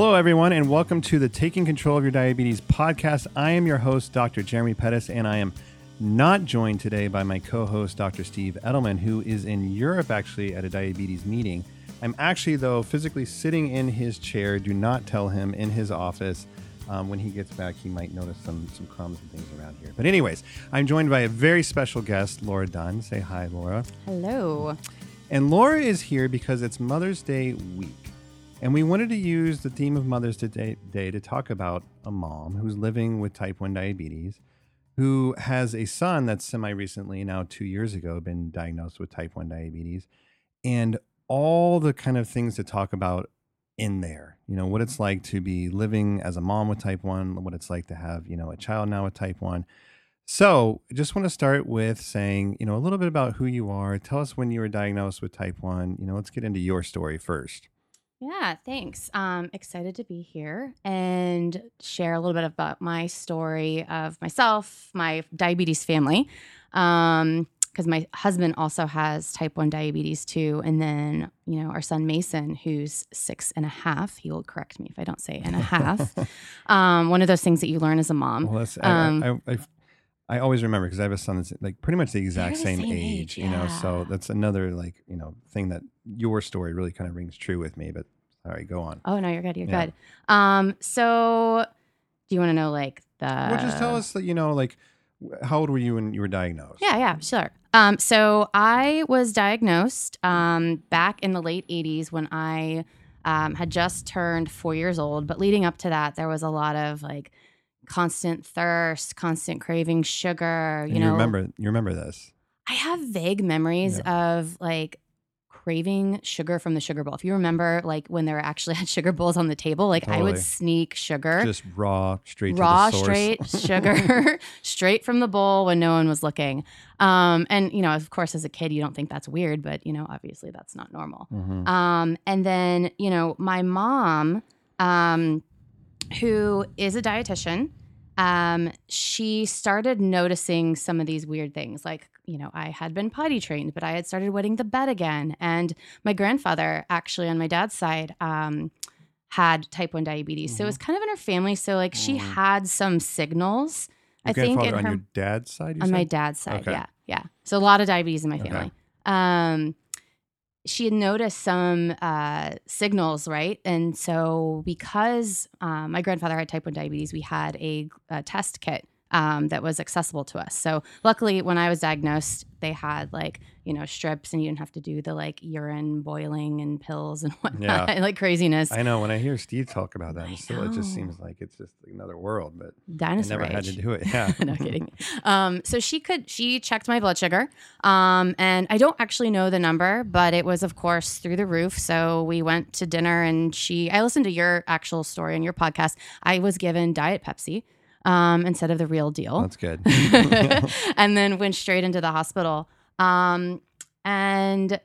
Hello, everyone, and welcome to the Taking Control of Your Diabetes podcast. I am your host, Dr. Jeremy Pettus, and I am not joined today by my co host, Dr. Steve Edelman, who is in Europe actually at a diabetes meeting. I'm actually, though, physically sitting in his chair. Do not tell him in his office. Um, when he gets back, he might notice some some crumbs and things around here. But, anyways, I'm joined by a very special guest, Laura Dunn. Say hi, Laura. Hello. And Laura is here because it's Mother's Day week. And we wanted to use the theme of Mother's Day, to talk about a mom who's living with type 1 diabetes, who has a son that's semi recently, now two years ago, been diagnosed with type 1 diabetes, and all the kind of things to talk about in there. You know, what it's like to be living as a mom with type 1, what it's like to have, you know, a child now with type 1. So, just want to start with saying, you know, a little bit about who you are. Tell us when you were diagnosed with type 1. You know, let's get into your story first. Yeah, thanks. Um, excited to be here and share a little bit about my story of myself, my diabetes family. Um, because my husband also has type 1 diabetes too. And then, you know, our son Mason, who's six and a half, he will correct me if I don't say and a half. um, one of those things that you learn as a mom. Well, that's, Um, I, I, I, I always remember because I have a son that's like pretty much the exact the same, same age, age, you know. So that's another like you know thing that your story really kind of rings true with me. But all right, go on. Oh, no, you're good. You're Yeah. good. Um, so do you want to know like the. well, just tell us that you know like how old were you when you were diagnosed? Yeah, yeah, sure. Um, so I was diagnosed um, back in the late 80s when I um, had just turned four years old. But leading up to that, there was a lot of like constant thirst, constant craving sugar. And You know, remember you remember this. I have vague memories of like craving sugar from the sugar bowl. If you remember, like when there actually had sugar bowls on the table, like I would sneak sugar Just raw, straight raw straight sugar straight from the bowl when no one was looking um and you know of course as a kid you don't think that's weird but you know obviously that's not normal Mhm. um and then you know my mom um who is a dietitian um she started noticing some of these weird things like you know i had been potty trained but i had started wetting the bed again and my grandfather actually on my dad's side um had type 1 diabetes so it was kind of in her family so like she Mhm. had some signals Your i think in on her your dad's side. You on my dad's side Okay. yeah yeah so a lot of diabetes in my Okay. family um she had noticed some uh, signals right? And so because um, my grandfather had type 1 diabetes we had a, a test kit um, that was accessible to us so luckily when i was diagnosed they had like you know strips and you didn't have to do the like urine boiling and pills and whatnot like craziness I know when I hear Steve talk about that, I still it just seems like it's just another world. But I dinosaur never had to do it. Yeah. no kidding. Um, so she could she checked my blood sugar, um, and I don't actually know the number, but it was of course through the roof. So we went to dinner, and she I listened to your actual story on your podcast. I was given Diet Pepsi um, instead of the real deal, That's good. and then went straight into the hospital. Um, and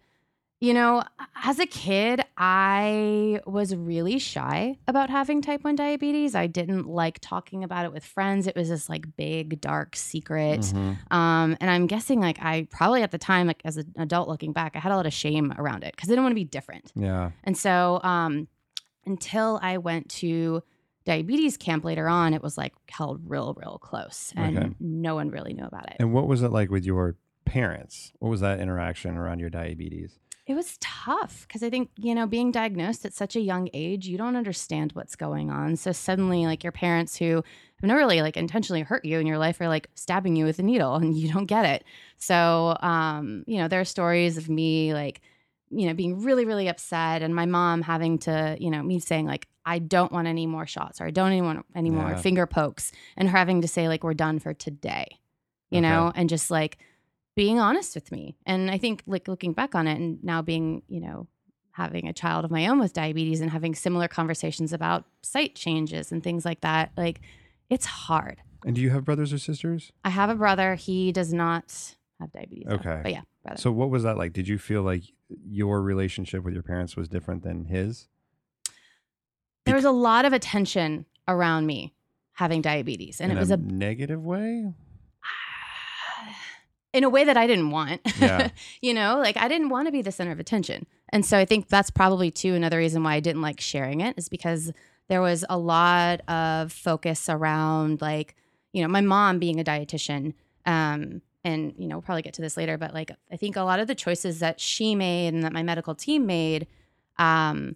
you know, as a kid, I was really shy about having type 1 diabetes. I didn't like talking about it with friends. It was this like big, dark secret. Mhm. Um, and I'm guessing like I probably at the time, like as an adult looking back, I had a lot of shame around it because I didn't want to be different. Yeah. And so um, until I went to diabetes camp later on, it was like held real, real close. And Okay. no one really knew about it. And what was it like with your parents? What was that interaction around your diabetes? It was tough because I think, you know, being diagnosed at such a young age, you don't understand what's going on. So suddenly, like your parents who have never really like intentionally hurt you in your life are like stabbing you with a needle and you don't get it. So, um, you know, there are stories of me like, you know, being really, really upset and my mom having to, you know, me saying like, I don't want any more shots or I don't want any more Yeah. finger pokes and her having to say like, we're done for today, you Okay. know, and just like, being honest with me. And I think like looking back on it and now being, you know, having a child of my own with diabetes and having similar conversations about site changes and things like that, like it's hard. And do you have brothers or sisters? I have a brother, he does not have diabetes. though. Okay. But yeah, brother. So what was that like? Did you feel like your relationship with your parents was different than his? there was a lot of attention around me having diabetes and in it was a a negative way. in a way that I didn't want. Yeah. you know, like I didn't want to be the center of attention. And so I think that's probably too another reason why I didn't like sharing it is because there was a lot of focus around like, you know, my mom being a dietitian. Um, and you know, we'll probably get to this later, but like I think a lot of the choices that she made and that my medical team made um,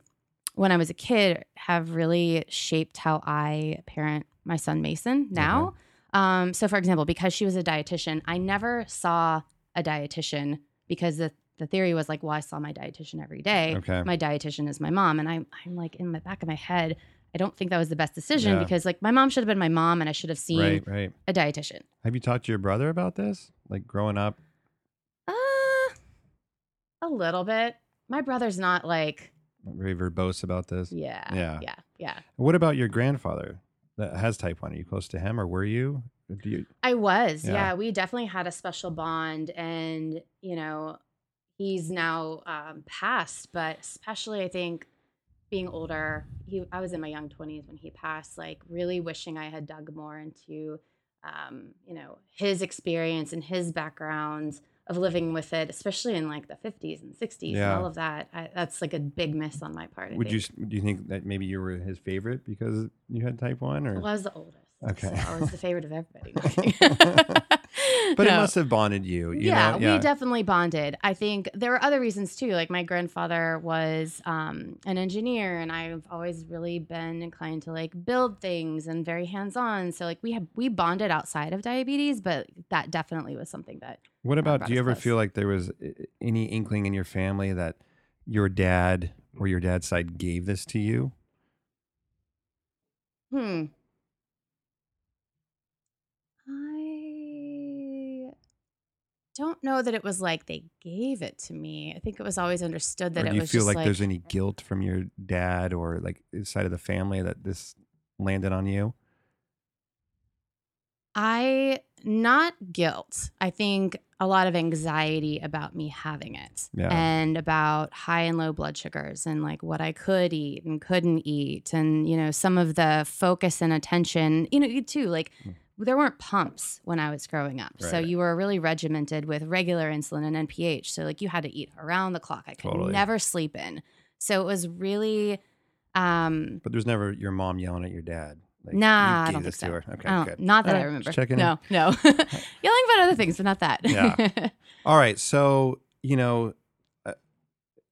when I was a kid have really shaped how I parent my son Mason now. Um, so, for example, because she was a dietitian, I never saw a dietitian because the the theory was like, well, I saw my dietitian every day. Okay. My dietitian is my mom, and I'm I'm like in the back of my head, I don't think that was the best decision Yeah. because like my mom should have been my mom, and I should have seen Right, right. a dietitian. Have you talked to your brother about this? Like growing up? Uh, a little bit. My brother's not like, Very verbose about this. yeah, Yeah. yeah, yeah. What about your grandfather that has type 1? Are you close to him or were you? Do you I was, Yeah. yeah. We definitely had a special bond, and you know, he's now um, passed. But especially, I think being older, he I was in my young twenties when he passed. Like really wishing I had dug more into, um, you know, his experience and his background of living with it, especially in like the fifties and sixties Yeah. and all of that. I, that's like a big miss on my part. I would you do you think that maybe you were his favorite because you had type 1 or Well, I was the oldest. Okay. so I was the favorite of everybody. No, But it must have bonded you, you yeah, know? we definitely bonded. I think there were other reasons too. Like my grandfather was um, an engineer, and I've always really been inclined to like build things and very hands on. So like we have we bonded outside of diabetes, but that definitely was something that What about do you ever close. feel like there was uh, any inkling in your family that your dad or your dad's side gave this to you? hmm. Don't know that it was like they gave it to me. I think it was always understood that or it do you was feel just like, there's any guilt from your dad or like side of the family that this landed on you? I not guilt. I think a lot of anxiety about me having it Yeah. and about high and low blood sugars and like what I could eat and couldn't eat and you know some of the focus and attention, you know, you too like Mm. There weren't pumps when I was growing up. So you were really regimented with regular insulin and NPH. So like you had to eat around the clock. I could Totally. never sleep in. So it was really um But there's never your mom yelling at your dad. Like, you Nah, I don't this think so. Okay, don't- good. Not that All I remember. checking in. no, no. Yelling about other things, but not that. Yeah. All right. So, you know, uh,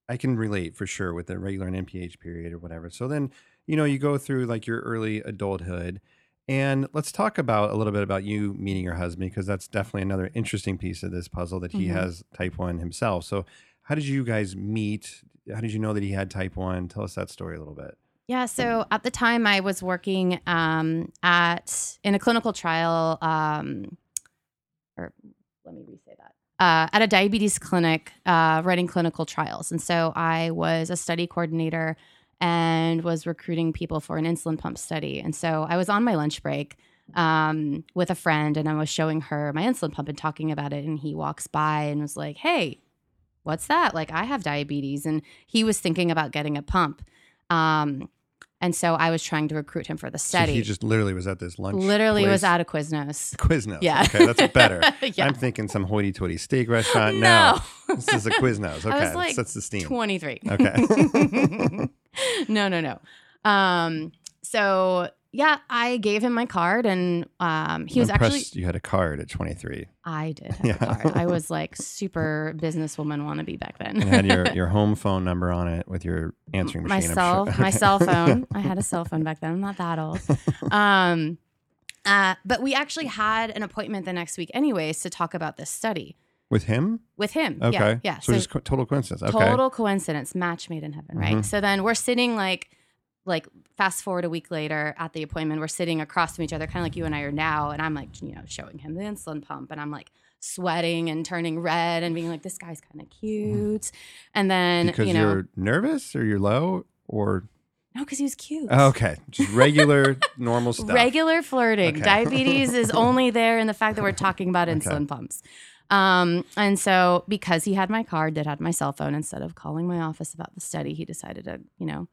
I can relate for sure with the regular and NPH period or whatever. So then, you know, you go through like your early adulthood. And let's talk about a little bit about you meeting your husband because that's definitely another interesting piece of this puzzle that he Mhm. has type 1 himself. So, how did you guys meet? How did you know that he had type 1? Tell us that story a little bit. Yeah, so at the time I was working um, at in a clinical trial, um, or let me re-say that. Uh, at a diabetes clinic, uh, running clinical trials, and so I was a study coordinator and was recruiting people for an insulin pump study. And so I was on my lunch break um, with a friend, and I was showing her my insulin pump and talking about it. And he walks by and was like, "Hey, what's that? Like, I have diabetes," and he was thinking about getting a pump. Um, and so I was trying to recruit him for the So study. he just literally was at this lunch. Literally was place. out of Quiznos. Quiznos. Yeah. Okay, that's better. yeah. I'm thinking some hoity-toity steak restaurant. no. No, this is a Quiznos. Okay, was like that's the steam. 23. Okay. no, no, no. Um, so yeah, I gave him my card and um he was I'm actually. You had a card at 23 I did have Yeah. a card. I was like super businesswoman wannabe back then. and had your, your home phone number on it with your answering machine. Cell sure. my cell phone. I had a cell phone back then. I'm not that old. Um uh, but we actually had an appointment the next week anyways to talk about this study with him? with him. Okay. Yeah. Yeah. So, just co- total coincidence. Okay. total coincidence match made in heaven right Mhm. so then we're sitting like like fast forward a week later at the appointment we're sitting across from each other kind of like you and i are now and i'm like you know showing him the insulin pump and i'm like sweating and turning red and being like this guy's kind of cute and then because you know you're nervous or you're low or no because he was cute okay, just regular normal stuff. regular flirting Okay. diabetes is only there in the fact that we're talking about Okay. insulin pumps um, and so because he had my card that had my cell phone instead of calling my office about the study he decided to you know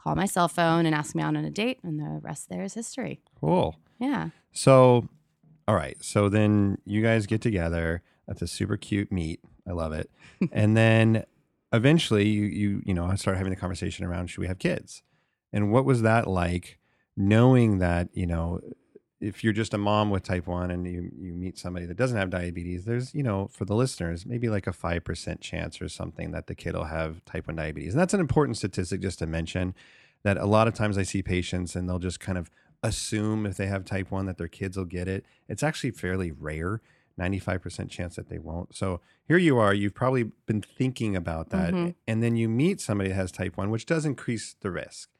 call my cell phone and ask me out on a date and the rest there is history Cool. yeah So, all right. So then you guys get together. That's a super cute meet. I love it. and then eventually you you you know start having the conversation around should we have kids? And what was that like knowing that, you know, if you're just a mom with type 1 and you you meet somebody that doesn't have diabetes, there's, you know, for the listeners, maybe like a 5% chance or something that the kid will have type 1 diabetes. And that's an important statistic just to mention that a lot of times I see patients and they'll just kind of assume if they have type 1 that their kids will get it. It's actually fairly rare. 95% chance that they won't. So here you are, you've probably been thinking about that. Mhm. And then you meet somebody that has type 1, which does increase the risk.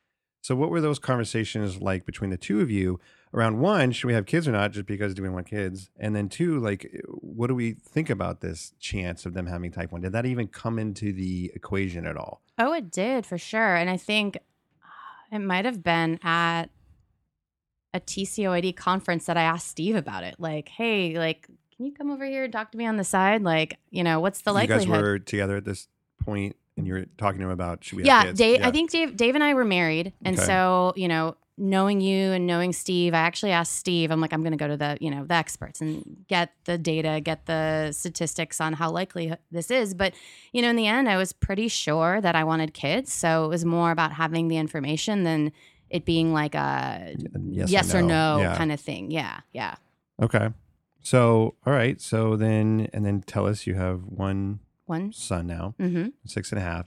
So, what were those conversations like between the two of you around one, should we have kids or not, just because do we want kids? And then two, like, eh, what do we think about this chance of them having type 1? Did that even come into the equation at all? Oh, it did for sure. And I think uh, it might have been at a TCOYD conference that I asked Steve about it. Like, hey, like, can you come over here and talk to me on the side? Like, you know, what's the you likelihood? You guys were together at this point and you were talking to him about should we yeah, have kids? Dave. I think Dave, Dave and I were married, and Okay. so you know, knowing you and knowing Steve, I actually asked Steve. I'm like, I'm going to go to the you know the experts and get the data, get the statistics on how likely this is. But you know, in the end, I was pretty sure that I wanted kids, so it was more about having the information than it being like a yes, yes, or no, Yeah. kind of thing. Yeah, yeah. Okay. So, all right. So then, and then tell us you have one One. son now, Mm-hmm. six and a half.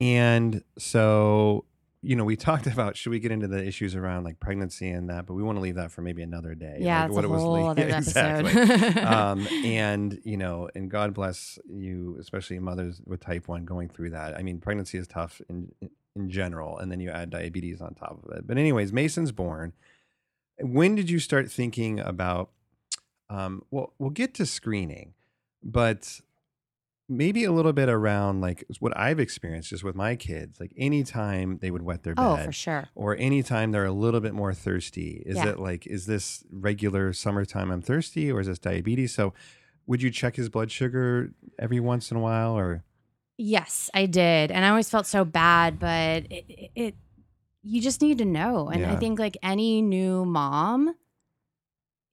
And so, you know, we talked about should we get into the issues around like pregnancy and that, but we want to leave that for maybe another day. Yeah, like it's a whole like- other Yeah, episode. exactly. um, and you know, and God bless you, especially mothers with type one going through that. I mean, pregnancy is tough in in general, and then you add diabetes on top of it. But anyways, Mason's born. When did you start thinking about? Um, well, we'll get to screening, but maybe a little bit around like what I've experienced just with my kids. Like anytime they would wet their bed, oh, for sure. or anytime they're a little bit more thirsty is Yeah. it like is this regular summertime i'm thirsty or is this diabetes so would you check his blood sugar every once in a while or Yes, I did, and I always felt so bad, but it, it, it you just need to know. And I think like any new mom,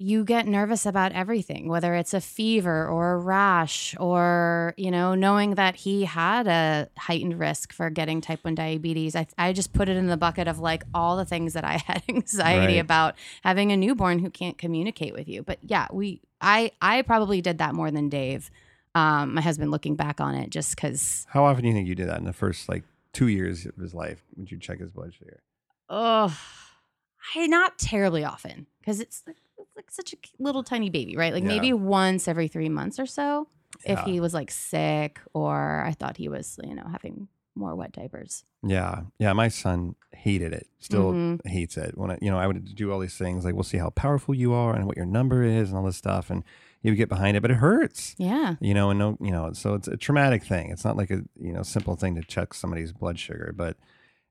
you get nervous about everything, whether it's a fever or a rash, or you know, knowing that he had a heightened risk for getting type one diabetes. I I just put it in the bucket of like all the things that I had anxiety Right. about having a newborn who can't communicate with you. But yeah, we I I probably did that more than Dave. Um, my husband looking back on it, just because how often do you think you did that in the first like two years of his life would you check his blood sugar Oh, I not terribly often because it's like, such a little tiny baby, right? Like Yeah. maybe once every three months or so, if Yeah. he was like sick or I thought he was, you know, having more wet diapers. yeah yeah my son hated it still Mhm. hates it when I, you know i would do all these things like we'll see how powerful you are and what your number is and all this stuff and he would get behind it but it hurts Yeah. you know, and no, you know, so it's a traumatic thing. It's not like a you know simple thing to check somebody's blood sugar, but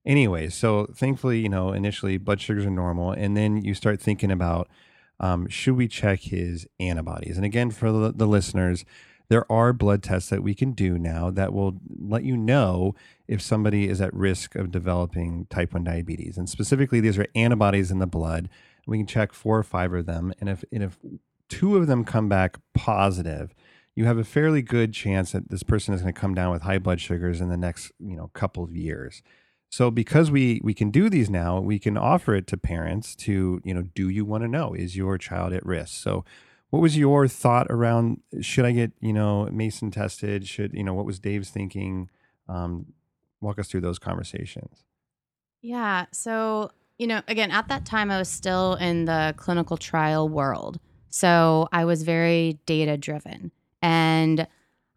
anyway, so thankfully, you know, initially blood sugars are normal, and then you start thinking about um, should we check his antibodies? And again, for the, the listeners, there are blood tests that we can do now that will let you know if somebody is at risk of developing type 1 diabetes. And specifically, these are antibodies in the blood. We can check four or five of them. And if, and if two of them come back positive, you have a fairly good chance that this person is going to come down with high blood sugars in the next you know couple of years. So because we we can do these now, we can offer it to parents to you know do you want to know is your child at risk? So what was your thought around should I get you know Mason tested? Should you know what was Dave's thinking? Um, walk us through those conversations. Yeah. So, you know, again, at that time, I was still in the clinical trial world. So I was very data driven. And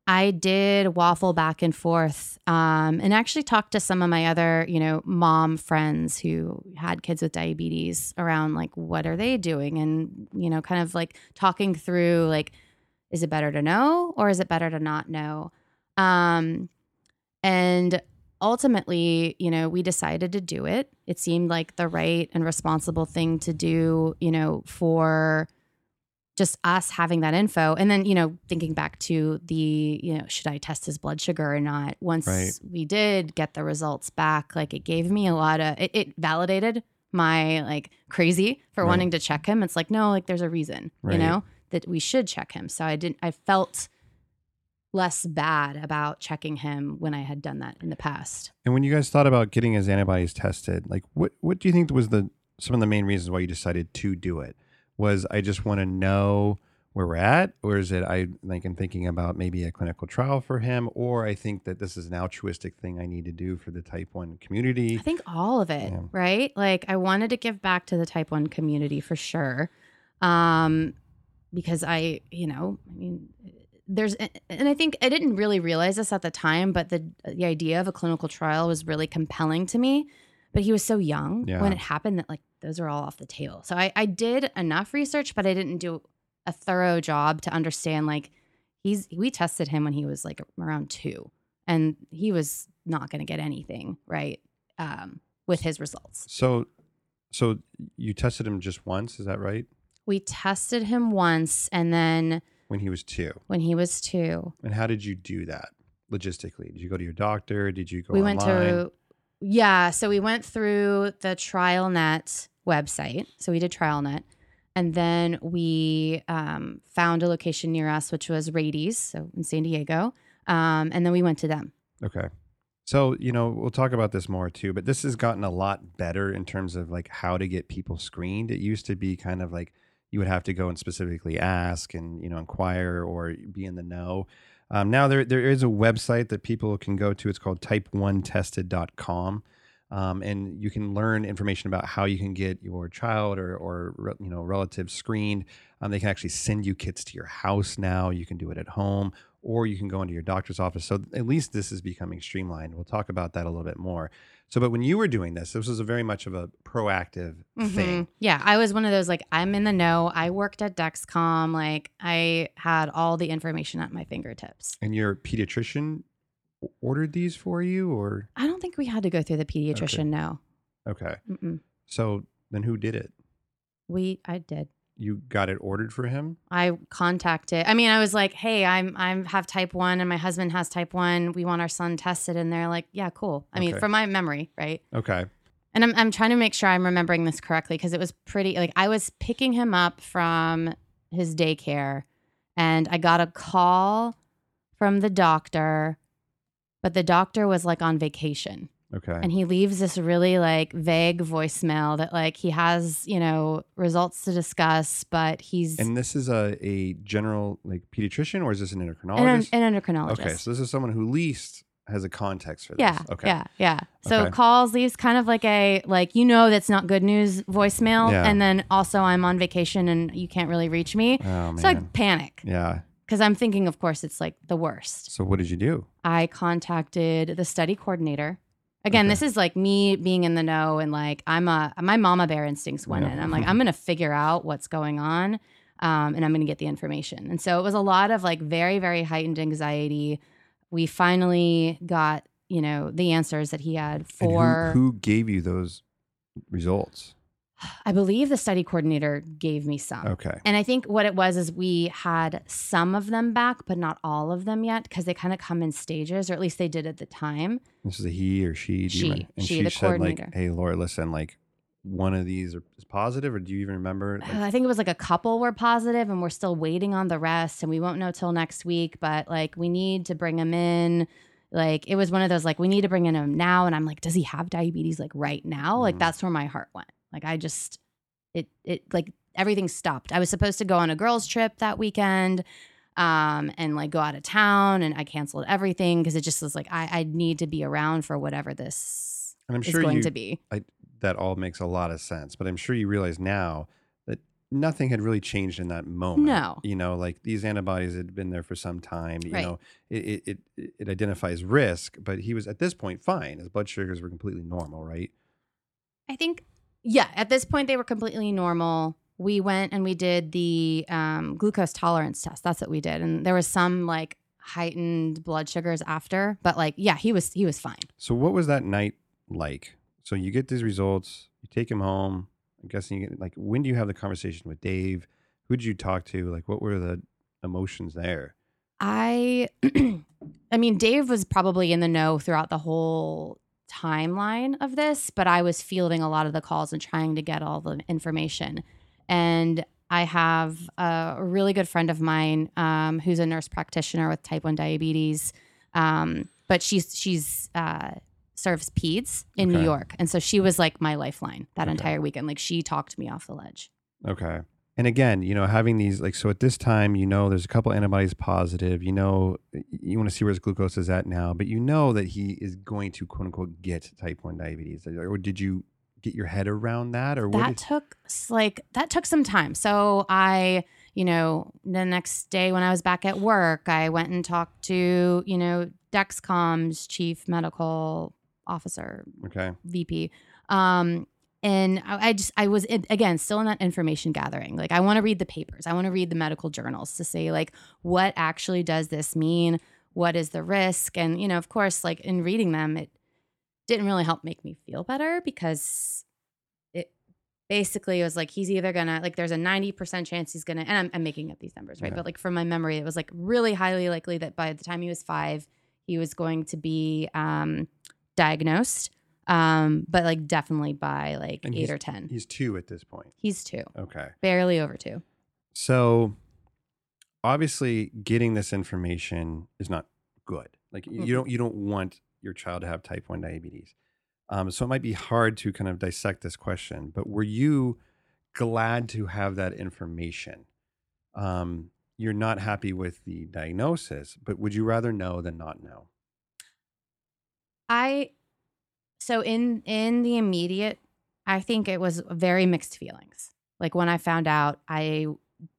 I did waffle back and forth um, and actually talked to some of my other, you know, mom friends who had kids with diabetes around like, what are they doing? And, you know, kind of like talking through like, is it better to know or is it better to not know? Um, and ultimately, you know, we decided to do it. It seemed like the right and responsible thing to do, you know, for just us having that info. And then, you know, thinking back to the, you know, should I test his blood sugar or not? Once Right. we did get the results back, like it gave me a lot of, it, it validated my like crazy for Right. wanting to check him. It's like, no, like there's a reason, Right. you know, that we should check him. So I didn't, I felt less bad about checking him when I had done that in the past. And when you guys thought about getting his antibodies tested, like what what do you think was the some of the main reasons why you decided to do it? Was I just want to know where we're at, or is it I like I'm thinking about maybe a clinical trial for him, or I think that this is an altruistic thing I need to do for the type one community? I think all of it, Yeah. right? Like I wanted to give back to the type 1 community for sure. Um because I, you know, I mean there's and I think I didn't really realize this at the time, but the the idea of a clinical trial was really compelling to me. But he was so young Yeah. when it happened that like those are all off the table. So I, I did enough research, but I didn't do a thorough job to understand like he's we tested him when he was like around two and he was not going to get anything right um, with his results. So, so you tested him just once, is that right? We tested him once, and then When he was two. when he was two, And how did you do that logistically? Did you go to your doctor? Did you go we online? went to yeah. So we went through the TrialNet website. So we did TrialNet, and then we um, found a location near us, which was Rady's, so in San Diego. Um, and then we went to them. Okay. So, you know, we'll talk about this more too, but this has gotten a lot better in terms of like how to get people screened. It used to be kind of like you would have to go and specifically ask and, you know, inquire or be in the know. Um, now there there is a website that people can go to. It's called type1tested.com. Um, and you can learn information about how you can get your child or, or you know relative screened. Um, they can actually send you kits to your house now. You can do it at home, or you can go into your doctor's office. So at least this is becoming streamlined. We'll talk about that a little bit more. So, but when you were doing this, this was a very much of a proactive thing. Mhm. Yeah, I was one of those like I'm in the know. I worked at Dexcom. Like I had all the information at my fingertips. And your pediatrician ordered these for you, or I don't think we had to go through the pediatrician. No, okay? Mm-mm. So then who did it? we I did. You got it ordered for him. I contacted. I mean, I was like, "Hey, I'm I'm have type one, and my husband has type one. We want our son tested." And they're like, "Yeah, cool." I mean, Okay. from my memory, right? Okay. And I'm I'm trying to make sure I'm remembering this correctly because it was pretty. Like I was picking him up from his daycare, and I got a call from the doctor, but the doctor was like on vacation. Okay. and he leaves this really like vague voicemail that like he has you know results to discuss but he's And this is a, a general like pediatrician, or is this an an, endocrinologist? an endocrinologist okay, so this is someone who least has a context for this. yeah Okay. yeah yeah so Okay. calls leaves kind of like a like you know that's not good news voicemail Yeah. and then also i'm on vacation and you can't really reach me Oh man. so i panic yeah. Because i'm thinking of course it's like the worst So what did you do? I contacted the study coordinator. Again, Okay. this is like me being in the know and like I'm a my mama bear instincts went Yeah. in. I'm like I'm gonna figure out what's going on, um, and I'm gonna get the information. And so it was a lot of like very very heightened anxiety. We finally got you know the answers that he had for. who, who gave you those results? I believe the study coordinator gave me some. Okay. And I think what it was is we had some of them back, but not all of them yet because they kind of come in stages, or at least they did at the time. This is a he or she? She. And She, she, the said coordinator. like, "Hey, Laura, listen, like one of these is positive, or do you even remember?" Like, Uh, I think it was like a couple were positive and we're still waiting on the rest and we won't know till next week, but like we need to bring him in. Like it was one of those like we need to bring in him now and I'm like does he have diabetes like right now? Like Mhm. that's where my heart went. Like I just it it like everything stopped. I was supposed to go on a girls trip that weekend um and like go out of town and I canceled everything because it just was like I I need to be around for whatever this and I'm is sure going you, to be. I, that all makes a lot of sense. But I'm sure you realize now that nothing had really changed in that moment. No. You know, like these antibodies had been there for some time. You Right. know, it, it, it, it identifies risk, but he was at this point fine. His blood sugars were completely normal, right? I think, yeah, at this point they were completely normal. We went and we did the um, glucose tolerance test. That's what we did, and there was some like heightened blood sugars after, but like, yeah, he was he was fine. So what was that night like? So you get these results, you take him home. I'm guessing you get like when do you have the conversation with Dave? Who did you talk to? Like what were the emotions there? I, I mean, Dave was probably in the know throughout the whole timeline of this, but I was fielding a lot of the calls and trying to get all the information. And I have a really good friend of mine um, who's a nurse practitioner with type 1 diabetes. Um, but she's she's uh, serves peds in New York. And so she was like my lifeline that Okay. entire weekend. Like she talked me off the ledge. Okay. And again, you know, having these like so at this time, you know, there's a couple antibodies positive. You know, you want to see where his glucose is at now, but you know that he is going to quote unquote get type one diabetes. Or did you get your head around that, or what? that did- took like that took some time so i you know the next day when i was back at work i went and talked to you know dexcom's chief medical officer okay. vp um and I, I just i was in- again still in that information gathering. Like i want to read the papers. I want to read the medical journals to say like what actually does this mean? What is the risk? And you know of course like in reading them it didn't really help make me feel better because it basically was like he's either gonna like there's a 90% chance he's gonna and I'm, I'm making up these numbers right? Yeah. but like from my memory it was like really highly likely that by the time he was five he was going to be um diagnosed um but like definitely by like And eight or ten He's two at this point. he's two Okay. barely over two So obviously getting this information is not good. Like you you don't you don't want your child to have type 1 diabetes. Um, so it might be hard to kind of dissect this question, but were you glad to have that information? Um, you're not happy with the diagnosis, but would you rather know than not know? I so in in the immediate, I think it was very mixed feelings. Like when I found out, I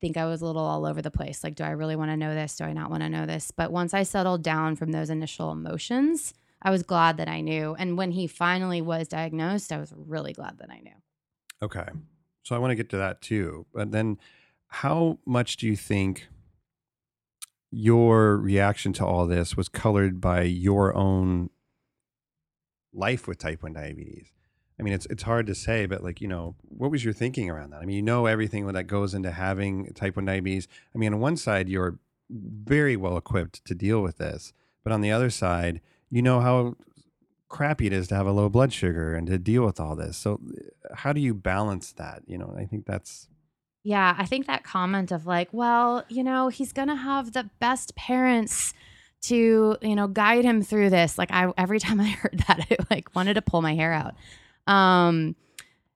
think I was a little all over the place. Like, do I really want to know this? Do I not want to know this? But once I settled down from those initial emotions, I was glad that I knew. And when he finally was diagnosed, I was really glad that I knew. Okay. So I want to get to that too. But then how much do you think your reaction to all this was colored by your own life with type 1 diabetes? I mean, it's it's hard to say, but like, you know, what was your thinking around that? I mean, you know everything that goes into having type 1 diabetes. I mean, on one side, you're very well equipped to deal with this, but on the other side, you know how crappy it is to have a low blood sugar and to deal with all this. So uh, how do you balance that? You know, I think that's Yeah, I think that comment of like, well, you know, he's gonna have the best parents to, you know, guide him through this. Like I every time I heard that, I like wanted to pull my hair out. Um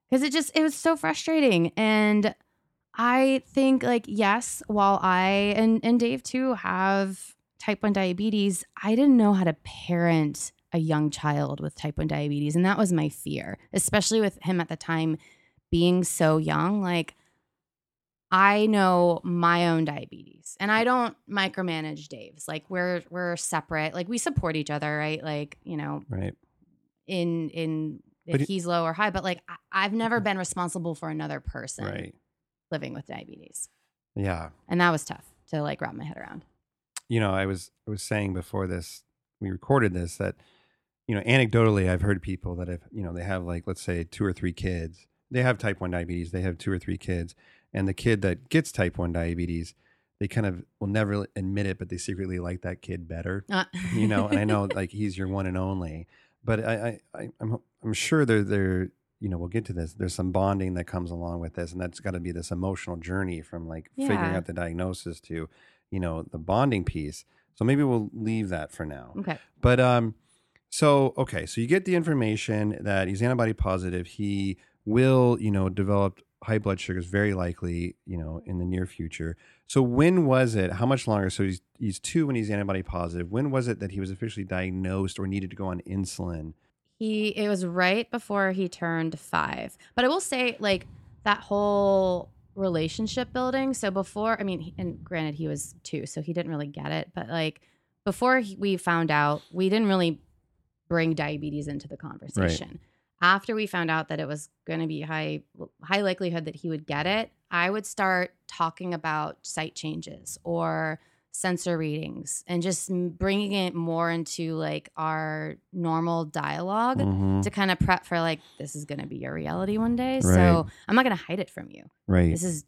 because it just it was so frustrating. And I think like, yes, while I and, and Dave too have type 1 diabetes, I didn't know how to parent a young child with type 1 diabetes. And that was my fear, especially with him at the time being so young. Like I know my own diabetes and I don't micromanage Dave's. Like we're we're separate. Like we support each other, right? Like, you know, right. in in if he's low or high, but like I, I've never been responsible for another person Right. living with diabetes. Yeah. And that was tough to like wrap my head around. You know, I was I was saying before this we recorded this that you know, anecdotally I've heard people that have, you know, they have like let's say two or three kids. They have type 1 diabetes, they have two or three kids, and the kid that gets type 1 diabetes, they kind of will never admit it, but they secretly like that kid better. Uh, you know and i know like he's your one and only but i i I- i'm i'm sure there there you know we'll get to this there's some bonding that comes along with this and that's got to be this emotional journey from like figuring out the diagnosis to you know the bonding piece so maybe we'll leave that for now okay. but um so okay so you get the information that he's antibody positive he will you know develop high blood sugars very likely you know in the near future so when was it how much longer so he's he's 2 when he's antibody positive when was it that he was officially diagnosed or needed to go on insulin He it was right before he turned 5. But I will say like that whole relationship building. So before, I mean, and granted he was 2, so he didn't really get it, but like before he, we found out, we didn't really bring diabetes into the conversation. After we found out that it was going to be high high likelihood that he would get it, I would start talking about site changes or sensor readings and just bringing it more into like our normal dialog Mhm. to kind of prep for like this is going to be your reality one day. Right. So I'm not going to hide it from you. right This is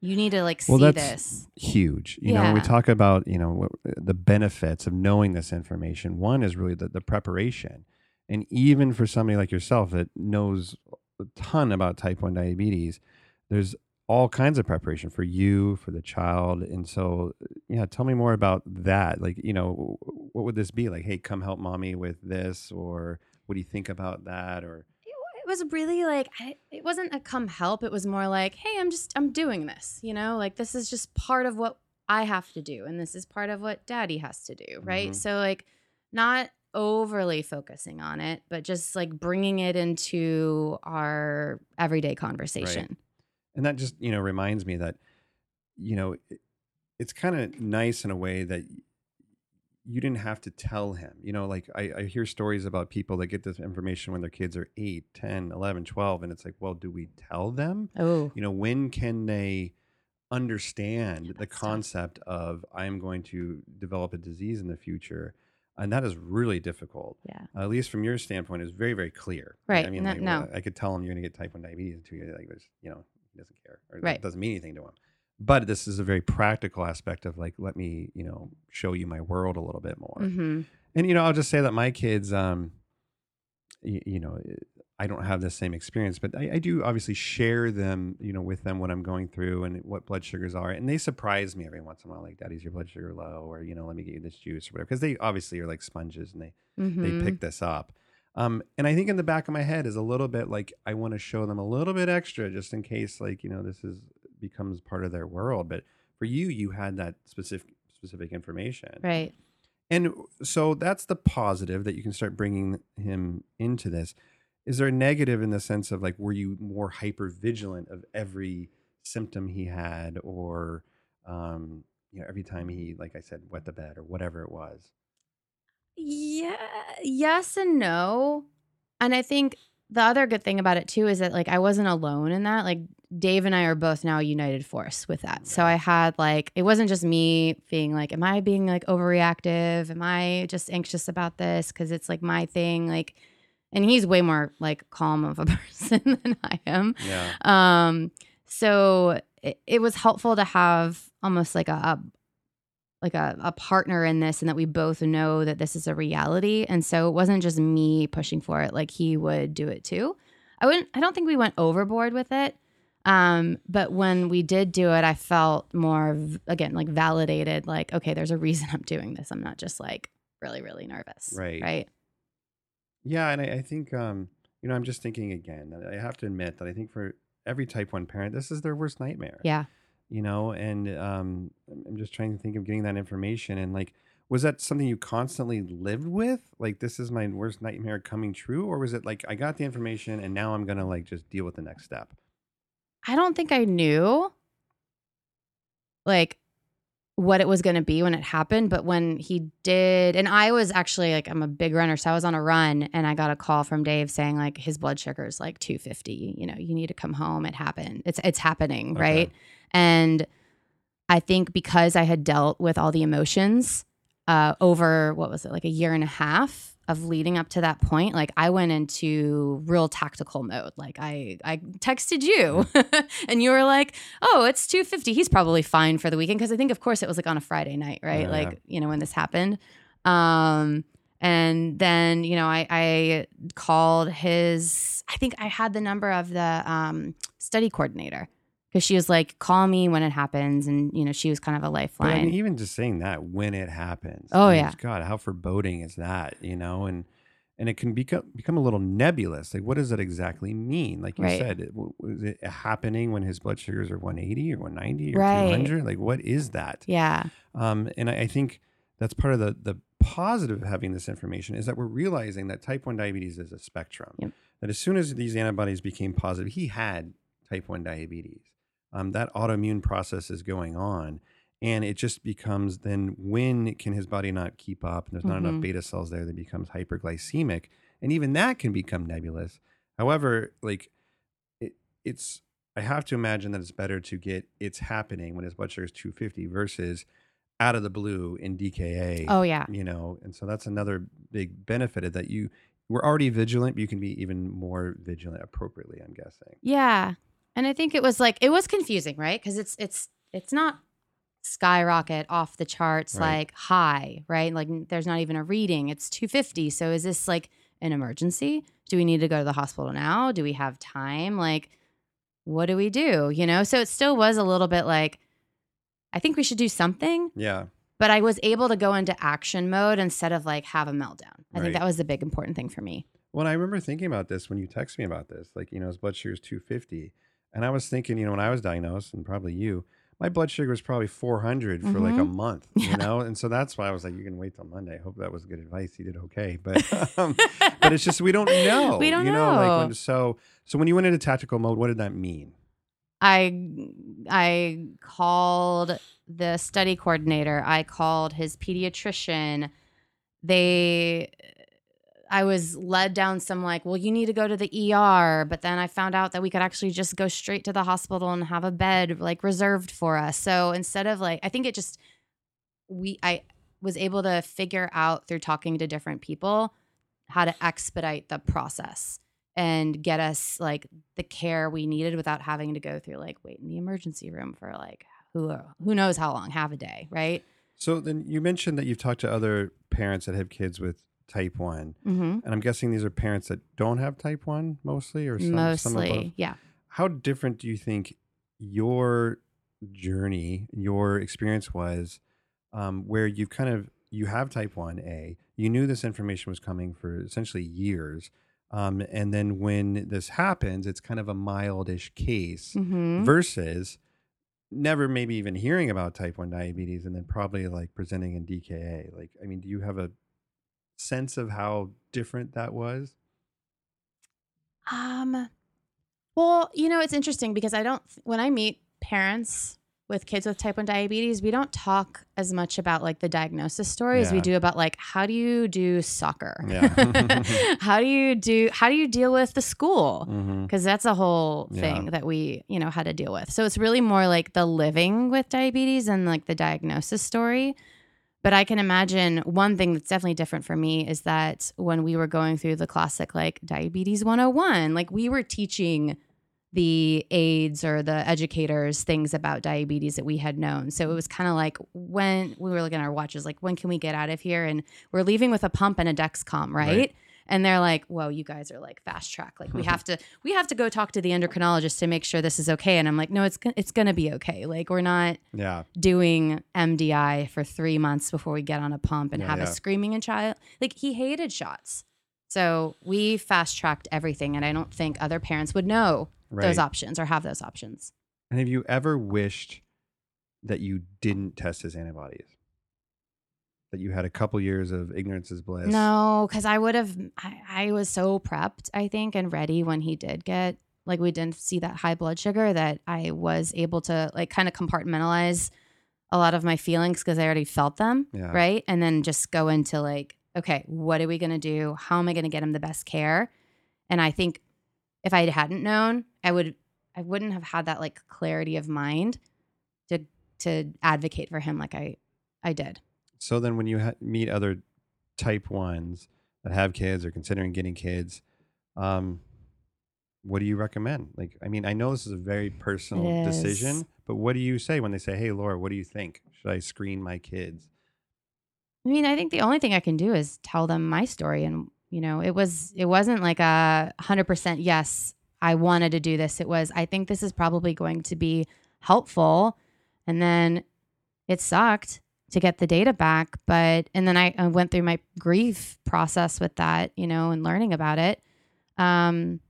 you need to like see Well, that's- this. huge. You know, when we talk about, you know, what, the benefits of knowing this information, one is really the, the preparation. And even for somebody like yourself that knows a ton about type 1 diabetes, there's all kinds of preparation for you, for the child. And so, yeah, tell me more about that. Like, you know, what would this be? Like, hey, come help mommy with this, or what do you think about that? Or it was really like I, it wasn't a come help it was more like hey i'm just i'm doing this you know like this is just part of what i have to do and this is part of what daddy has to do right Mhm. so like not overly focusing on it but just like bringing it into our everyday conversation. And that just you know reminds me that you know it, it's kind of nice in a way that you didn't have to tell him you know like I, I hear stories about people that get this information when their kids are 8 10 11 12 and it's like well do we tell them? Oh. You know when can they understand the That's tough. concept of i'm going to develop a disease in the future and that is really difficult. Yeah. At least from your standpoint it's very very clear Right, i mean no- like, no. i could tell him you're going to get type 1 diabetes in two years like you know he doesn't care or Right. it doesn't mean anything to him. But this is a very practical aspect of like let me you know show you my world a little bit more. Hmm and you know i'll just say that my kids um you, you know i don't have the same experience but I, I do obviously share them you know with them what i'm going through and what blood sugars are and they surprise me every once in a while like daddy's your blood sugar low or you know let me get you this juice or whatever because they obviously are like sponges and they hmm they pick this up. Um and i think in the back of my head is a little bit like i want to show them a little bit extra just in case like you know this is becomes part of their world but for you you had that specific specific information. Right. And so that's the positive that you can start bringing him into this. Is there a negative in the sense of like, were you more hyper vigilant of every symptom he had, or um, you know, every time he, like I said, wet the bed or whatever it was? Yeah, yes and no. And I think the other good thing about it too is that like I wasn't alone in that. Like Dave and I are both now a united force with that. So I had like it wasn't just me being like, am I being like overreactive? Am I just anxious about this because it's like my thing? Like, and he's way more like calm of a person than I am. Yeah, Um, so it, it was helpful to have almost like a, a like a, a partner in this and that we both know that this is a reality. And so it wasn't just me pushing for it, like he would do it too. I wouldn't I don't think we went overboard with it. Um, but when we did do it, I felt more again like validated, like, okay, there's a reason I'm doing this. I'm not just like really, really nervous. Right. Right. Yeah, and I, I think um, you know, I'm just thinking again. that I have to admit that I think for every type one parent, this is their worst nightmare. Yeah. you know and um I'm- i'm just trying to think of getting that information and like was that something you constantly lived with like this is my worst nightmare coming true or was it like i got the information and now i'm gonna like just deal with the next step I don't think I knew like what it was going to be when it happened, but when he did, and I was actually like, I'm a big runner, so I was on a run and I got a call from Dave saying like his blood sugar is like 250. You know, you need to come home. It happened. It's it's happening, Okay. right? And I think because I had dealt with all the emotions uh, over what was it like a year and a half of leading up to that point, like I went into real tactical mode. Like I I texted you, and you were like, "Oh, it's two fifty. He's probably fine for the weekend." Because I think, of course, it was like on a Friday night, right? Yeah, like you know when this happened. Um, and then you know I I called his. I think I had the number of the um, study coordinator because she was like, "Call me when it happens," and you know she was kind of a but I lifeline. mean, even just saying that when it happens Oh, I mean, yeah. god how foreboding is that you know and and it can become become a little nebulous like what does that exactly mean like you Right. said it, was it happening when his blood sugars are 180 or 190 or Right. 200 like what is that yeah, Um, and I, I think that's part of the the positive of having this information is that we're realizing that type one diabetes is a spectrum. Yep. That as soon as these antibodies became positive, he had type one diabetes. Um, that autoimmune process is going on, and it just becomes then when can his body not keep up? And there's not Mhm. enough beta cells there that becomes hyperglycemic, and even that can become nebulous. However, like it, it's I have to imagine that it's better to get it's happening when his blood sugar is 250 versus out of the blue in DKA. oh yeah, You know, and so that's another big benefit of that you we're already vigilant, but you can be even more vigilant appropriately, I'm guessing. yeah. And I think it was like it was confusing, right? Because it's it's it's not skyrocket off the charts Right. like high, right? Like there's not even a reading. It's 250. So is this like an emergency? Do we need to go to the hospital now? Do we have time? Like what do we do? You know, so it still was a little bit like, I think we should do something, Yeah. but I was able to go into action mode instead of like have a meltdown. I Right. think that was the big important thing for me. Well, I remember thinking about this when you texted me about this. Like, you know, his blood sugar is 250. And I was thinking, you know, when I was diagnosed, and probably you, my blood sugar was probably 400 for like a Mhm. month, you Yeah. know? And so that's why I was like, you can wait till Monday. I hope that was good advice. He did okay. But, um, but it's just, we don't know. We don't you know. Like when, so, so when you went into tactical mode, what did that mean? I I called the study coordinator. I called his pediatrician. They I was led down some like, well, you need to go to the ER, but then I found out that we could actually just go straight to the hospital and have a bed like reserved for us. So instead of like I think it just we I was able to figure out through talking to different people how to expedite the process and get us like the care we needed without having to go through like wait in the emergency room for like who who knows how long, half a day, right? So then you mentioned that you've talked to other parents that have kids with type 1. Mm-hmm. And I'm guessing these are parents that don't have type 1 mostly or some, some? Mostly, yeah. how different do you think your journey your experience was um, where you kind of you have type 1a you knew this information was coming for essentially years um, and then when this happens it's kind of a mildish case Mm-hmm. versus never maybe even hearing about type 1 diabetes and then probably like presenting in dka like i mean do you have a sense of how different that was Um, well, you know, it's interesting because I don't, when I meet parents with kids with type 1 diabetes, we don't talk as much about like the diagnosis story as we do about like, how do you do soccer? Yeah. how do you do, how do you deal with the school? mm-hmm. Because that's a whole Yeah. thing that we, you know, had to deal with. So it's really more like the living with diabetes and like the diagnosis story. But I can imagine one thing that's definitely different for me is that when we were going through the classic like diabetes 101, like we were teaching the aides or the educators things about diabetes that we had known. So it was kind of like when we were looking at our watches, like when can we get out of here? And we're leaving with a pump and a Dexcom, right? Right. And they're like, "Whoa, you guys are like fast track. Like we have to, we have to go talk to the endocrinologist to make sure this is okay." And I'm like, "No, it's it's gonna be okay. Like we're not yeah doing MDI for three months before we get on a pump and Yeah, have yeah. a screaming child. Like he hated shots. So we fast tracked everything. And I don't think other parents would know those options or have those options. And have you ever wished that you didn't test his antibodies? That you had a couple years of ignorance is bliss? No, because I would have, I, I was so prepped, I think, and ready when he did get, like, we didn't see that high blood sugar that I was able to, like, kind of compartmentalize a lot of my feelings because I already felt them. Yeah. Right. And then just go into, like, okay, what are we going to do? How am I going to get him the best care? And I think if I hadn't known, I would, I wouldn't have had that, like, clarity of mind to, to advocate for him like I, I did. So then, when you ha- meet other type ones that have kids or considering getting kids, um, what do you recommend? Like, I mean, I know this is a very personal is. decision, but what do you say when they say, "Hey, Laura, what do you think? Should I screen my kids?" I mean, I think the only thing I can do is tell them my story, and you know, it was it wasn't like a hundred percent yes. I wanted to do this. It was I think this is probably going to be helpful, and then it sucked to get the data back, but and then I, I went through my grief process with that, you know, and learning about it. Um,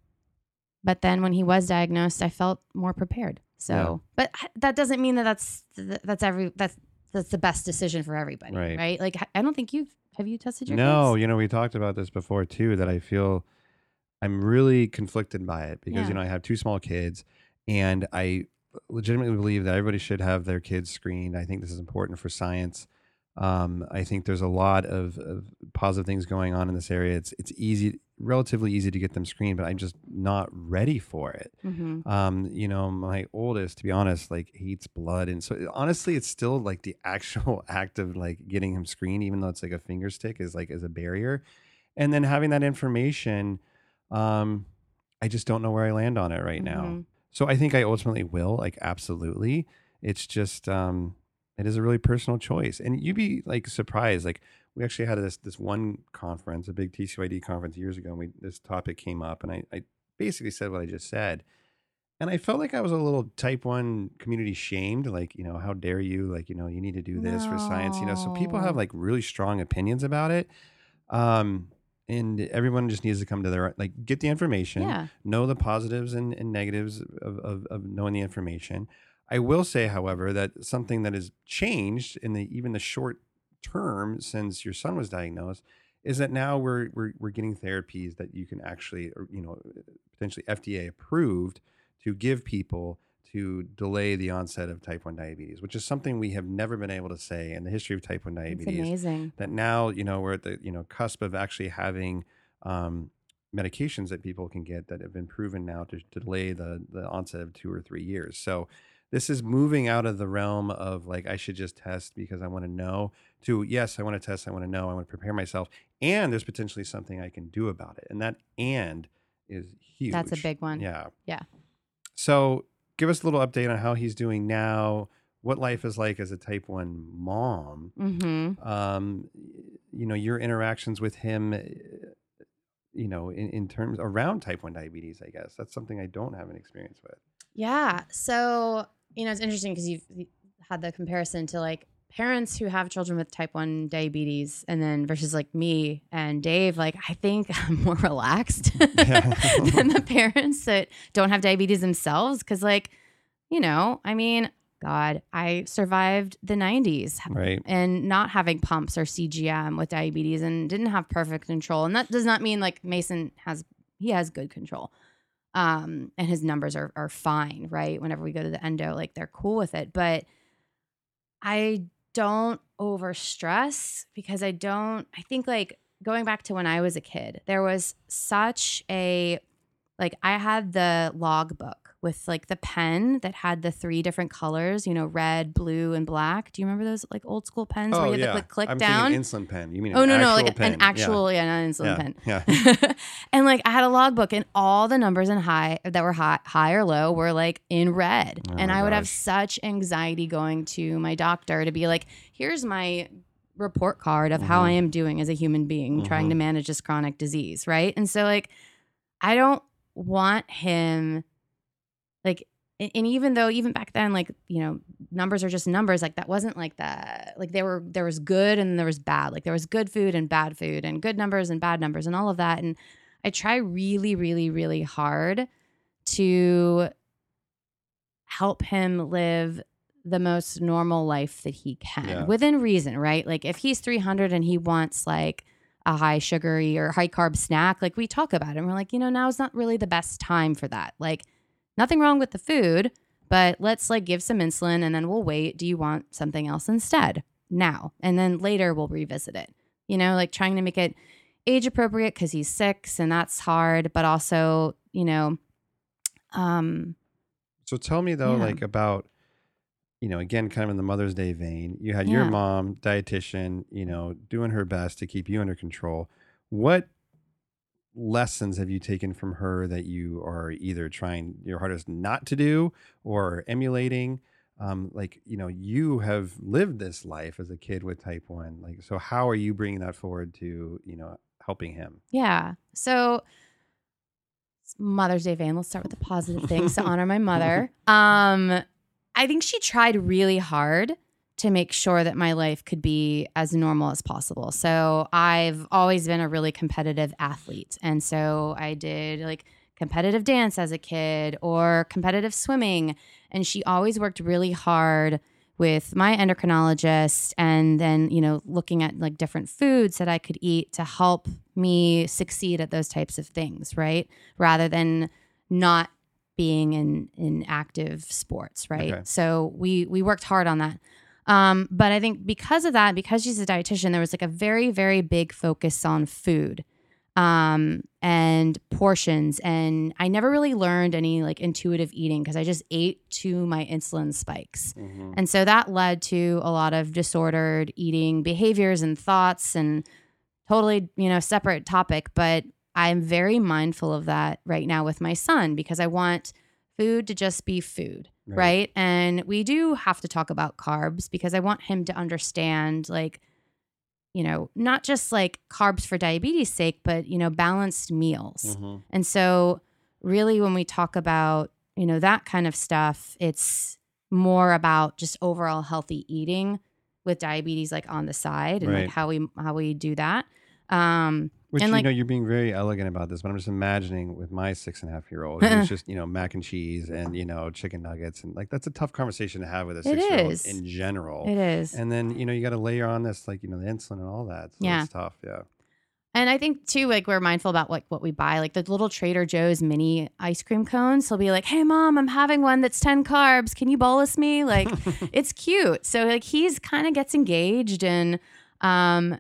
but then when he was diagnosed, I felt more prepared. So, Yeah. but that doesn't mean that that's that's every that's that's the best decision for everybody, Right. right? Like I don't think you've have you tested your No, you know, we talked about this before too. That I feel I'm really conflicted by it because Yeah. you know I have two small kids, and I legitimately believe that everybody should have their kids screened. I think this is important for science. Um, I think there's a lot of, of positive things going on in this area. It's it's easy, relatively easy to get them screened, but I'm just not ready for it. Mm-hmm. Um, you know, my oldest, to be honest, like hates blood, and so honestly, it's still like the actual act of like getting him screened, even though it's like a finger stick, is like is a barrier, and then having that information, um, I just don't know where I land on it right now. So I think I ultimately will, like absolutely. It's just um, it is a really personal choice, and you'd be like surprised, like. We actually had this this one conference, a big TCOYD conference years ago, and we this topic came up, and I, I basically said what I just said. and I felt like I was a little type one community shamed. Like, you know, how dare you? Like, you know, you need to do this for science. You know, so people have like really strong opinions about it. Um, and everyone just needs to come to their like get the information, Yeah. know the positives and, and negatives of, of, of knowing the information. I will say, however, that something that has changed in the even the short term since your son was diagnosed is that now we're we're, we're getting therapies that you can actually, or, you know, potentially FDA approved to give people to delay the onset of type 1 diabetes, which is something we have never been able to say in the history of type 1 It's diabetes amazing. that now you know we're at the you know cusp of actually having um, medications that people can get that have been proven now to, to delay the the onset of two or three years. So this is moving out of the realm of like I should just test because I want to know to yes I want to test I want to know I want to prepare myself and there's potentially something I can do about it and that and is huge. That's a big one. Yeah. Yeah. So give us a little update on how he's doing now. What life is like as a type one mom Mm-hmm. um, you know, your interactions with him, uh, you know, in, in terms around type 1 diabetes, I guess. That's something I don't have an experience with. Yeah. So, you know, it's interesting because you've had the comparison to like parents who have children with type 1 diabetes and then versus like me and Dave. Like, I think I'm more relaxed Yeah. than the parents that don't have diabetes themselves. Cause, like, you know, I mean, God, I survived the 90s Right. and not having pumps or CGM with diabetes and didn't have perfect control. And that does not mean like Mason has he has good control. Um and his numbers are are fine, right? Whenever we go to the endo, like they're cool with it. But I don't over stress because I don't I think like going back to when I was a kid, there was such a like I had the log book with like the pen that had the three different colors, you know, red, blue, and black. Do you remember those like old school pens where you had to click click Oh, I'm down? thinking insulin pen. You mean oh no, no, like pen. an actual, yeah, not an insulin yeah. pen. Yeah. and like I had a logbook and all the numbers in high that were high, high or low were like in red. Oh and I would have such anxiety going to my doctor to be like, here's my report card of how Mhm. I am doing as a human being trying Mhm. to manage this chronic disease, right? And so like I don't want him and and even though even back then like you know numbers are just numbers like that wasn't like that. Like there were there was good and there was bad. Like there was good food and bad food and good numbers and bad numbers and all of that. And i try really really really hard to help him live the most normal life that he can Yeah. within reason right? Like if he's 300 and he wants like a high sugary or high carb snack like we talk about it and we're like you know now is not really the best time for that. Like nothing wrong with the food, but let's like give some insulin and then we'll wait. Do you want something else instead now? And then later we'll revisit it. You know, like trying to make it age appropriate because he's six and that's hard, but also, you know, um, So tell me though, Yeah. like about, you know, again, kind of in the Mother's Day vein, you had your mom, dietitian, you know, doing her best to keep you under control. What lessons have you taken from her that you are either trying your hardest not to do or emulating? Um, like, you know, you have lived this life as a kid with type one. Like, so how are you bringing that forward to, you know, helping him? Yeah. So Mother's Day Van. Let's start with the positive things to honor my mother. Um, I think she tried really hard to make sure that my life could be as normal as possible. So I've always been a really competitive athlete. And so I did like competitive dance as a kid or competitive swimming. And she always worked really hard with my endocrinologist and then, you know, looking at like different foods that I could eat to help me succeed at those types of things, right? Rather than not being in in active sports, right? Okay. So we we worked hard on that. Um, but I think because of that, because she's a dietitian, there was like a very, very big focus on food um, and portions. And I never really learned any like intuitive eating because I just ate to my insulin spikes. Mhm. And so that led to a lot of disordered eating behaviors and thoughts and totally, you know, separate topic. But I'm very mindful of that right now with my son because I want food to just be food. Right. Right. And we do have to talk about carbs because I want him to understand, like, you know, not just like carbs for diabetes sake, but, you know, balanced meals. Mhm. And so, really, when we talk about you know, that kind of stuff. It's more about just overall healthy eating with diabetes like on the side and Right. like how we how we do that. Um Which And, you like- know, you're being very elegant about this, but I'm just imagining with my six and a half year old, it's just you know mac and cheese and you know chicken nuggets, and like that's a tough conversation to have with a six year old in general. it is. And then you know you got to layer on this like you know the insulin and all that. So Yeah. it's tough. Yeah. And I think too, like we're mindful about like what we buy, like the little Trader Joe's mini ice cream cones. He'll be like, "Hey, mom, I'm having one that's ten carbs. Can you bolus me?" Like, it's cute. So like he's kind of gets engaged, and um,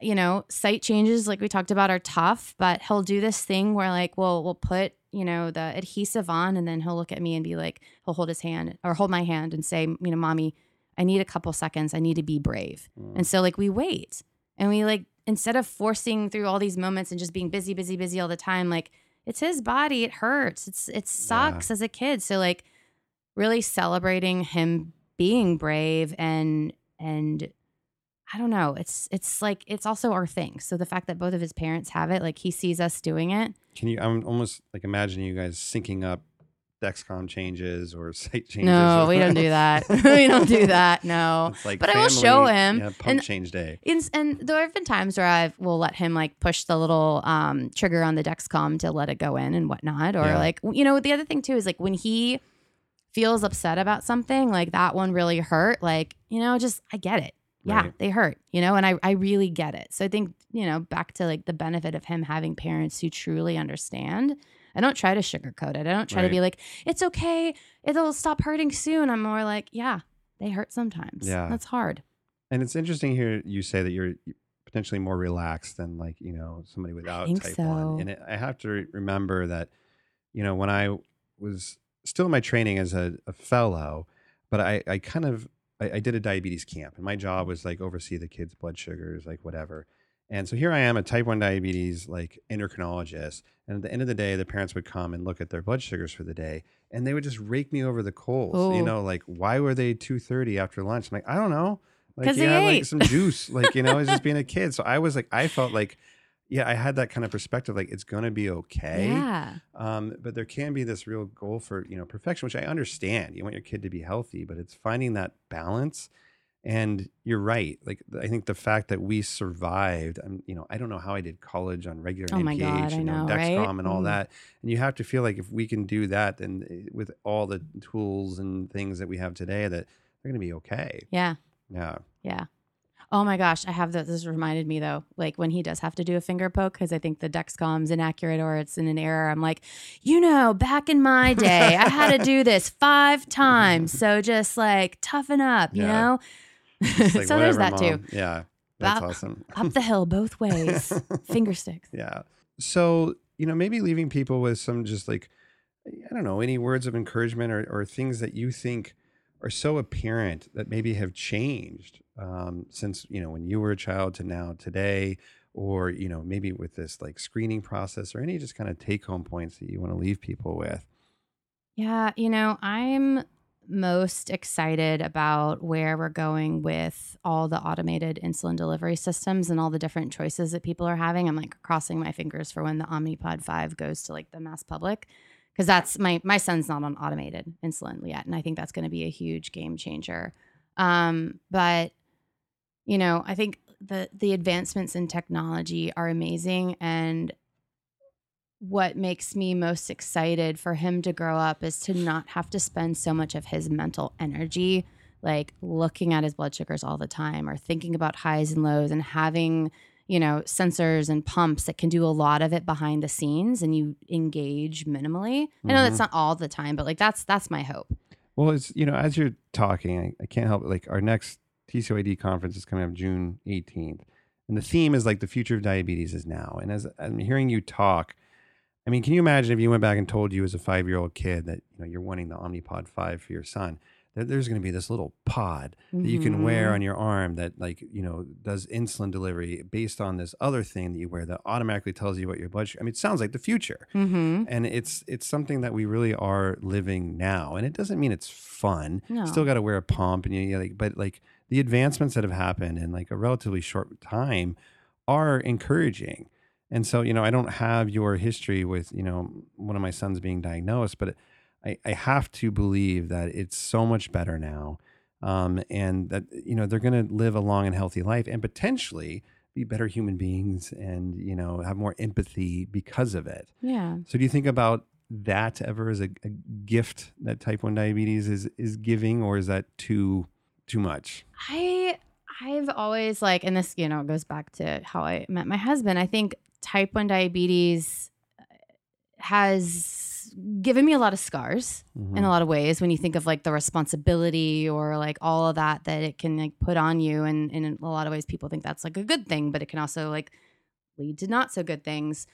you know, site changes like we talked about are tough, but he'll do this thing where like, we'll we'll put you know the adhesive on, and then he'll look at me and be like, he'll hold his hand or hold my hand and say, you know, mommy, I need a couple seconds. I need to be brave. Mm. And so like we wait and we like instead of forcing through all these moments and just being busy, busy, busy all the time, like it's his body. It hurts. It's it sucks as a kid. So like really celebrating him being brave and and I don't know. It's it's like it's also our thing. So the fact that both of his parents have it, like he sees us doing it. Can you? I'm almost like imagining you guys syncing up Dexcom changes or site changes. No, we don't do that. we don't do that. No. Like But I will show him, Yeah, pump and- change day. In, and there have been times where I will let him like push the little um, trigger on the Dexcom to let it go in and whatnot. Or Yeah. like, you know, the other thing too is like when he feels upset about something, like that one really hurt, like, you know, just I get it. Yeah, Right. they hurt, you know, and I, I really get it. So I think, you know, back to like the benefit of him having parents who truly understand. I don't try to sugarcoat it. I don't try to be like, it's okay. It'll stop hurting soon. I'm more like, yeah, they hurt sometimes. Yeah. That's hard. And it's interesting here you say that you're potentially more relaxed than like, you know, somebody without type so. 1. And it, I have to remember that, you know, when I was still in my training as a, a fellow, but I, I kind of, I, I did a diabetes camp and my job was like oversee the kids' blood sugars, like whatever. And so here I am, a type 1 diabetes like endocrinologist. And at the end of the day, the parents would come and look at their blood sugars for the day and they would just rake me over the coals. You oh. know, like, why were they 230 after lunch? I'm like, I don't know. Like 'Cause you they had like some juice, like you know, it's just being a kid. So I was like, I felt like, yeah, I had that kind of perspective, like it's gonna be okay. Yeah. Um, but there can be this real goal for you know perfection, which I understand. You want your kid to be healthy, but it's finding that balance. And you're right. Like I think the fact that we survived, um, you know, I don't know how I did college on regular Oh my NPH God, and you know, Dexcom right? and all Mm. that. And you have to feel like if we can do that, then eh, with all the tools and things that we have today, that they're going to be okay. Yeah. Yeah. Yeah. Oh my gosh, I have that. This reminded me though, like when he does have to do a finger poke because I think the Dexcom's inaccurate or it's in an error. I'm like, you know, back in my day, I had to do this five mm-hmm. times. So just like toughen up, you Yeah. know? Like, so there's that too. Yeah. That's Up- awesome. Up the hill both ways, finger sticks. Yeah. So, you know, maybe leaving people with some just like, I don't know, any words of encouragement or, or things that you think are so apparent that maybe have changed um, since, you know, when you were a child to now today, or, you know, maybe with this like screening process or any just kind of take home points that you want to leave people with. Yeah, you know, I'm most excited about where we're going with all the automated insulin delivery systems and all the different choices that people are having. I'm like crossing my fingers for when the Omnipod 5 goes to like the mass public because that's my my son's not on automated insulin yet and I think that's going to be a huge game changer. Um but you know, I think the the advancements in technology are amazing and what makes me most excited for him to grow up is to not have to spend so much of his mental energy like looking at his blood sugars all the time or thinking about highs and lows and having you know sensors and pumps that can do a lot of it behind the scenes and you engage minimally i know that's Mhm. not all the time but like that's that's my hope Well, it's, you know, as you're talking, I, I can't help it. Like our next TCOYD conference is coming up June 18th. And the theme is like the future of diabetes is now. And as I'm hearing you talk, I mean, can you imagine if you went back and told you as a five year old kid that, you know, you're wanting the Omnipod 5 for your son, that there's going to be this little pod that you can wear Mhm. on your arm that like, you know, does insulin delivery based on this other thing that you wear that automatically tells you what your blood sugar. I mean, it sounds like the future Mhm. and it's it's something that we really are living now and it doesn't mean it's fun No. still got to wear a pump and you, you like but like the advancements that have happened in like a relatively short time are encouraging and so you know i don't have your history with you know one of my sons being diagnosed but I, I have to believe that it's so much better now. Um, and that, you know, they're going to live a long and healthy life and potentially be better human beings and, you know, have more empathy because of it. Yeah. So do you think about that ever as a, a gift that type 1 diabetes is, is giving, or is that too, too much? I I've always like, and this you know goes back to how I met my husband. I think type one diabetes uh, given me a lot of scars Mhm. in a lot of ways when you think of like the responsibility or like all of that that it can like put on you and, and in a lot of ways people think that's like a good thing but it can also like lead to not so good things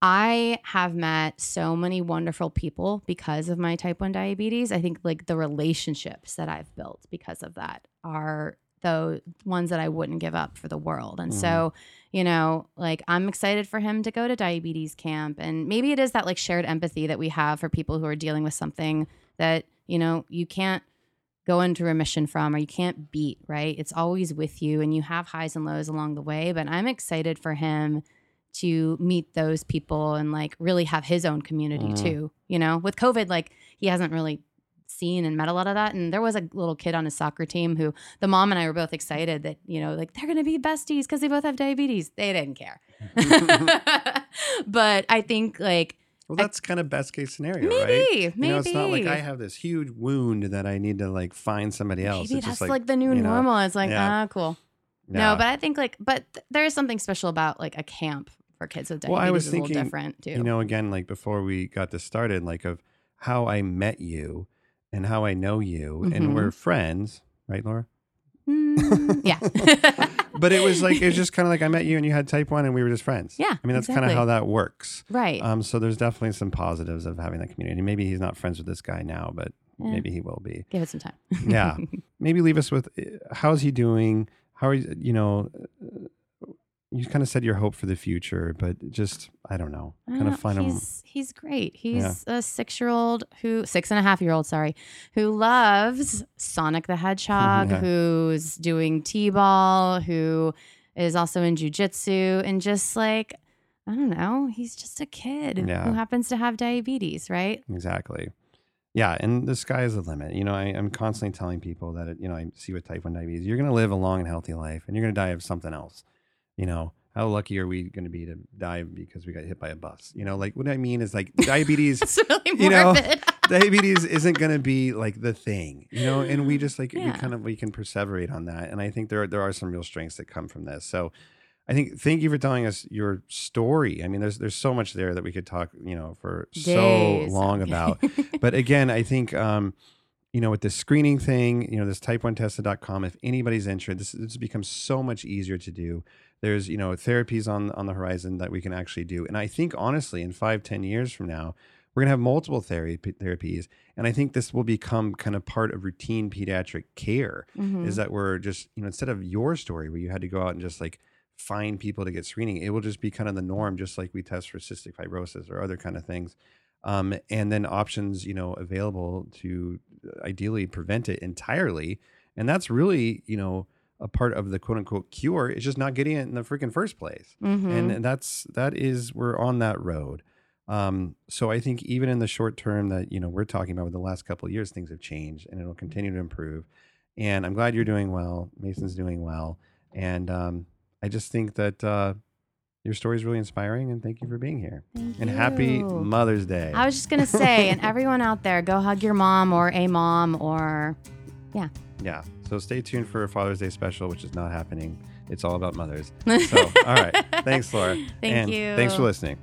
i have met so many wonderful people because of my type 1 diabetes i think like the relationships that i've built because of that are the ones that i wouldn't give up for the world and Mhm. so you know like i'm excited for him to go to diabetes camp. And maybe it is that like shared empathy that we have for people who are dealing with something that you know you can't go into remission from or you can't beat right? It's always with you and you have highs and lows along the way. But i'm excited for him to meet those people and like really have his own community Mhm. too you know? With covid like he hasn't really seen and met a lot of that and there was a little kid on his soccer team who the mom and i were both excited that you know like they're gonna be besties because they both have diabetes they didn't care but i think like Well, that's kind of best case scenario, maybe right? maybe You know, it's not like I have this huge wound that I need to like find somebody else. maybe it's that's just like, the new you know, normal it's like yeah. ah cool yeah. no but i think like but th- there is something special about like a camp for kids with diabetes Well, I was is a little thinking, different too you know, again, like before we got this started, like of how I met you and how I know you, Mhm. and we're friends, right, Laura? Mm, yeah But it was like it's just kind of like I met you and you had type one, and we were just friends. Yeah, I mean that's kind of how that works. right Um, so there's definitely some positives of having that community. Maybe he's not friends with this guy now, but Yeah. maybe he will be. give it some time Yeah. maybe leave us with uh, how's he doing? How are you? You know, you kind of said your hope for the future, but just I don't know, kind of find him. he's he's great. He's a six year old who six and a half year old, sorry, who loves Sonic the Hedgehog, Yeah. who's doing T ball, who is also in jujitsu, and just like I don't know, he's just a kid Yeah. who happens to have diabetes, right? Exactly. Yeah, and the sky is the limit. You know, I, I'm constantly telling people that, you know, I see with type 1 diabetes, you're going to live a long and healthy life and you're going to die of something else. You know, how lucky are we going to be to die because we got hit by a bus? You know, like what I mean is like diabetes, It's really You know, diabetes isn't going to be like the thing, you know, and we just like, we kind of, we can perseverate on that. And I think there, are- there are some real strengths that come from this. So I think, thank you for telling us your story. I mean, there's, there's so much there that we could talk, you know, for so long about but again, I think um, you know, with this screening thing, you know, this type1tested.com, if anybody's interested, this, this becomes so much easier to do. There's, you know, therapies on on the horizon that we can actually do. And I think honestly, in five, ten years from now, we're gonna have multiple therapy therapies. And I think this will become kind of part of routine pediatric care. Mhm. Is that we're just, you know, instead of your story where you had to go out and just like find people to get screening, it will just be kind of the norm, just like we test for cystic fibrosis or other kind of things um, and then options you know available to uh, ideally prevent it entirely. And that's really you know a part of the quote unquote cure is just not getting it in the freaking first place. Mhm. and that's that is we're on that road. Um, so i think even in the short term that you know we're talking about with the last couple of years things have changed and it'll continue to improve. And i'm glad you're doing well. Mason's doing well. And um, i just think that uh, your story is really inspiring and thank you for being here Thank and happy mother's day I was just gonna say, and everyone out there, go hug your mom or a mom or yeah. Yeah. So stay tuned for a Father's Day special, which is not happening. It's all about mothers. So, all right. Thanks, Laura. Thank and you. Thanks for listening.